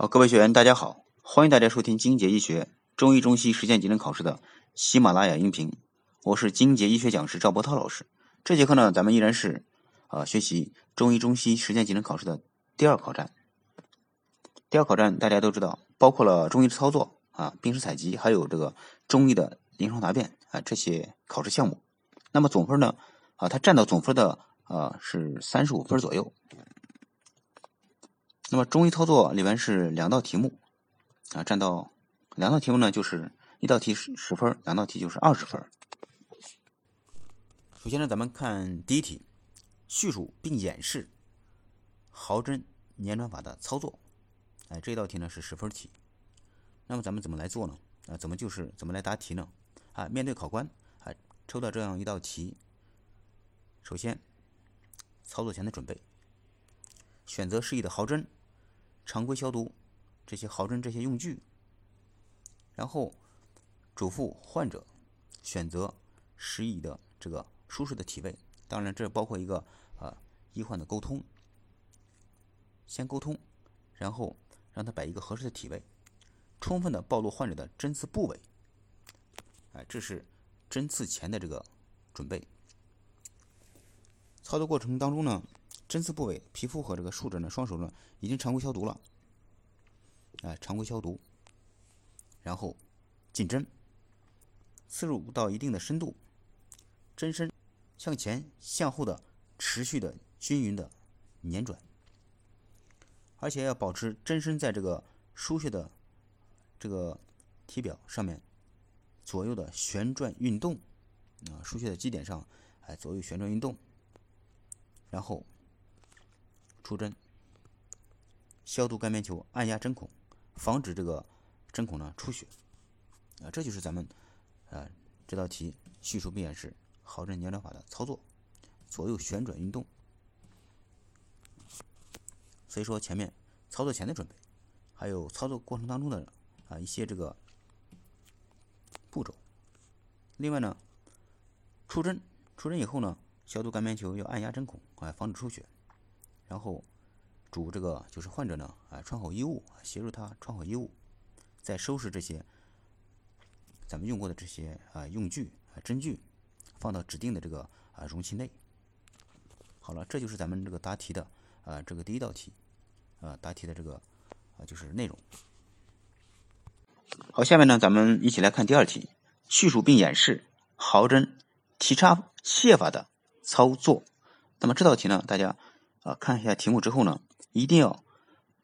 好，各位学员，大家好，欢迎大家收听金杰医学中医中西实践技能考试的喜马拉雅音频，我是金杰医学讲师赵博涛老师。这节课呢，咱们依然是啊学习中医中西实践技能考试的第二考站。第二考站大家都知道，包括了中医的操作啊、病史采集，还有这个中医的临床答辩啊这些考试项目。那么总分呢啊，它占到总分的啊是三十五分左右。那么中医操作里面是两道题目，啊，占到两道题目呢，就是一道题十十分，两道题就是二十分。首先呢，咱们看第一题，叙述并演示毫针粘转法的操作。哎，这道题呢是十分题。那么咱们怎么来做呢？啊，怎么就是怎么来答题呢？啊，面对考官，啊，抽到这样一道题，首先操作前的准备，选择适宜的毫针。常规消毒这些毫针这些用具，然后嘱咐患者选择适宜的这个舒适的体位。当然，这包括一个呃医患的沟通，先沟通，然后让他摆一个合适的体位，充分的暴露患者的针刺部位。哎，这是针刺前的这个准备。操作过程当中呢。针刺部位、皮肤和这个竖着呢，双手呢已经常规消毒了，哎，常规消毒，然后进针，刺入到一定的深度，针身向前向后的持续的均匀的捻转，而且要保持针身在这个输血的这个体表上面左右的旋转运动，啊，输血的基点上哎左右旋转运动，然后。出针，消毒干棉球，按压针孔，防止这个针孔呢出血。啊，这就是咱们啊这道题叙述并演示毫针粘转法的操作，左右旋转运动。所以说前面操作前的准备，还有操作过程当中的啊一些这个步骤。另外呢，出针，出针以后呢，消毒干棉球，要按压针孔，啊，防止出血。然后，主这个就是患者呢，啊，穿好衣物，协助他穿好衣物，再收拾这些咱们用过的这些啊用具啊针具，放到指定的这个啊容器内。好了，这就是咱们这个答题的啊这个第一道题，啊答题的这个啊就是内容。好，下面呢咱们一起来看第二题，叙述并演示毫针提插泻法的操作。那么这道题呢，大家。啊，看一下题目之后呢，一定要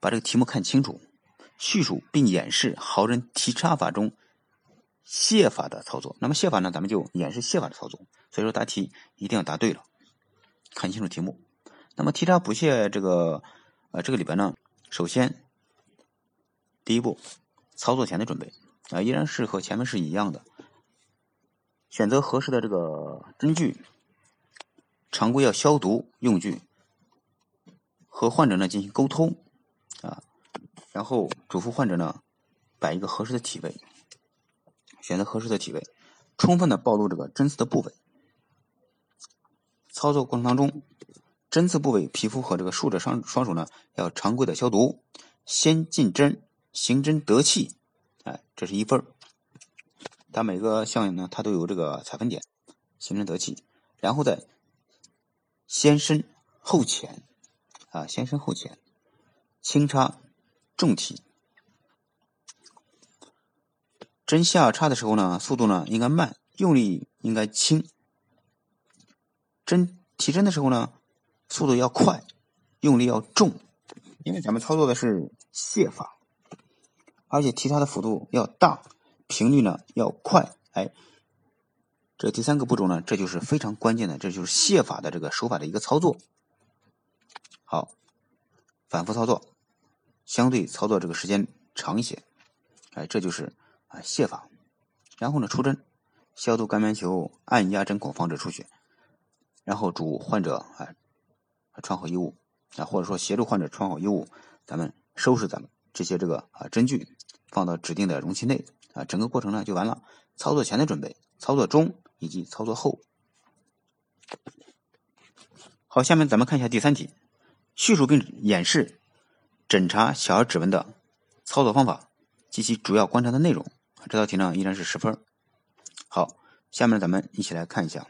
把这个题目看清楚，叙述并演示毫针提插法中泻法的操作。那么泻法呢，咱们就演示泻法的操作。所以说答题一定要答对了，看清楚题目。那么提插补泻这个呃这个里边呢，首先第一步操作前的准备啊，依然是和前面是一样的，选择合适的这个针具，常规要消毒用具。和患者呢进行沟通，啊，然后嘱咐患者呢摆一个合适的体位，选择合适的体位，充分的暴露这个针刺的部位。操作过程当中，针刺部位皮肤和这个竖着双双手呢要常规的消毒，先进针，行针得气，哎，这是一份儿。它每个项目呢它都有这个采分点，行针得气，然后再先深后浅。啊，先深后浅，轻插重提。针下插的时候呢，速度呢应该慢，用力应该轻。针提针的时候呢，速度要快，用力要重。因为咱们操作的是泻法，而且提插的幅度要大，频率呢要快。哎，这第三个步骤呢，这就是非常关键的，这就是泻法的这个手法的一个操作。好，反复操作，相对操作这个时间长一些，哎，这就是啊泻法。然后呢，出针，消毒干棉球，按压针孔，防止出血。然后嘱患者啊穿好衣物啊，或者说协助患者穿好衣物，咱们收拾咱们这些这个啊针具，放到指定的容器内啊。整个过程呢就完了。操作前的准备，操作中以及操作后。好，下面咱们看一下第三题。叙述并演示诊查小儿指纹的操作方法及其主要观察的内容。这道题呢依然是十分。好，下面咱们一起来看一下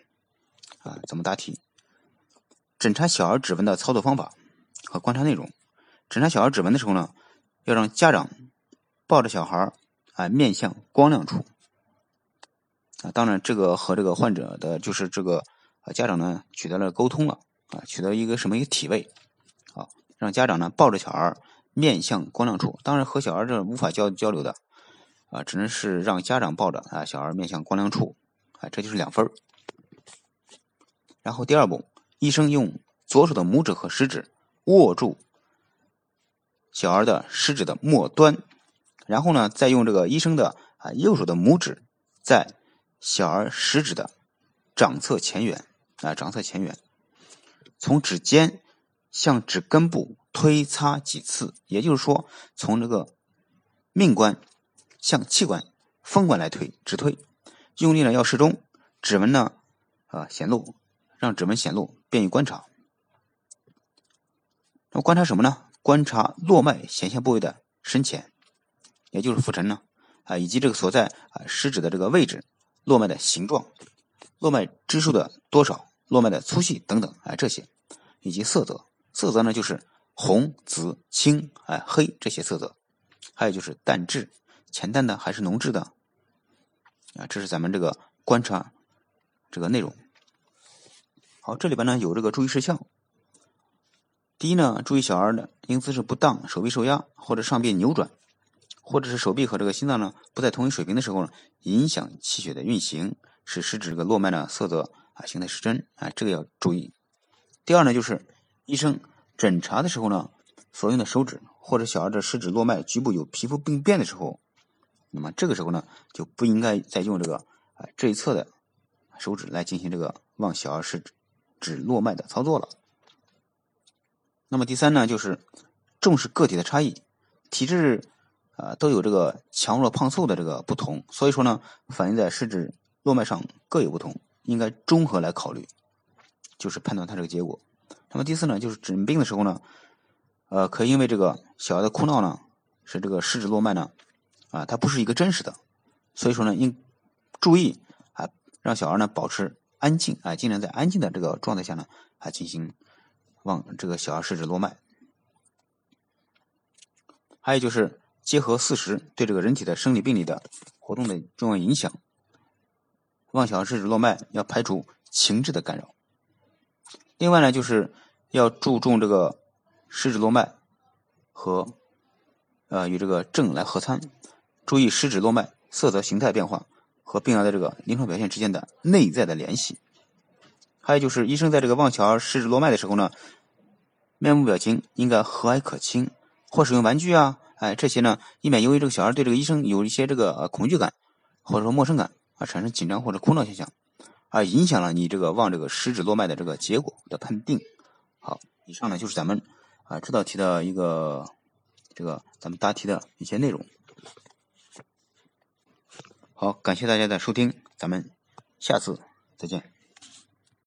啊怎么答题。诊查小儿指纹的操作方法和观察内容。诊查小儿指纹的时候呢，要让家长抱着小孩啊面向光亮处。啊，当然这个和这个患者的就是这个啊家长呢取得了沟通了啊，取得一个什么一个体位。好，让家长呢抱着小孩面向光亮处。当然和小孩这无法交交流的啊，只能是让家长抱着啊小孩面向光亮处。啊，这就是两分然后第二步，医生用左手的拇指和食指握住小儿的食指的末端，然后呢，再用这个医生的啊右手的拇指在小儿食指的掌侧前缘啊掌侧前缘，从指尖向指根部推擦几次，也就是说，从这个命关向气关风管来推，直推。用力呢要适中，指纹呢啊显露，让指纹显露，便于观察。那观察什么呢？观察络脉显现部位的深浅，也就是浮沉呢啊，以及这个所在啊食指的这个位置，络脉的形状，络脉支数的多少，络脉的粗细等等啊这些，以及色泽，色泽呢就是红、紫、青、哎黑这些色泽，还有就是淡质，浅淡的还是浓质的。啊，这是咱们这个观察这个内容。好，这里边呢有这个注意事项。第一呢，注意小儿的因姿势不当、手臂受压或者上臂扭转，或者是手臂和这个心脏呢不在同一水平的时候呢，影响气血的运行，使食指这个络脉呢色泽啊形态失真啊，这个要注意。第二呢，就是医生诊查的时候呢，所用的手指或者小儿的食指络脉局部有皮肤病变的时候。那么这个时候呢，就不应该再用这个啊这一侧的手指来进行这个望小儿食指络脉的操作了。那么第三呢，就是重视个体的差异，体质啊都有这个强弱胖瘦的这个不同，所以说呢，反映在食指络脉上各有不同，应该综合来考虑，就是判断它这个结果。那么第四呢，就是诊病的时候呢，呃，可因为这个小孩的哭闹呢，使这个食指络脉呢。啊，它不是一个真实的，所以说呢，应注意啊，让小孩呢保持安静啊，尽量在安静的这个状态下呢，啊进行望这个小儿食指络脉。还有就是结合四时对这个人体的生理病理的活动的重要影响，望小儿失指络脉要排除情志的干扰。另外呢，就是要注重这个食指络脉和呃与这个正来合参。注意食指络脉色泽形态变化和病儿的这个临床表现之间的内在的联系。还有就是医生在这个望小儿食指络脉的时候呢，面部表情应该和蔼可亲，或使用玩具啊，哎这些呢，以免由于这个小孩对这个医生有一些这个恐惧感或者说陌生感啊，产生紧张或者哭闹现象，啊影响了你这个望这个食指络脉的这个结果的判定。好，以上呢就是咱们啊这道题的一个这个咱们答题的一些内容。好，感谢大家的收听，咱们下次再见。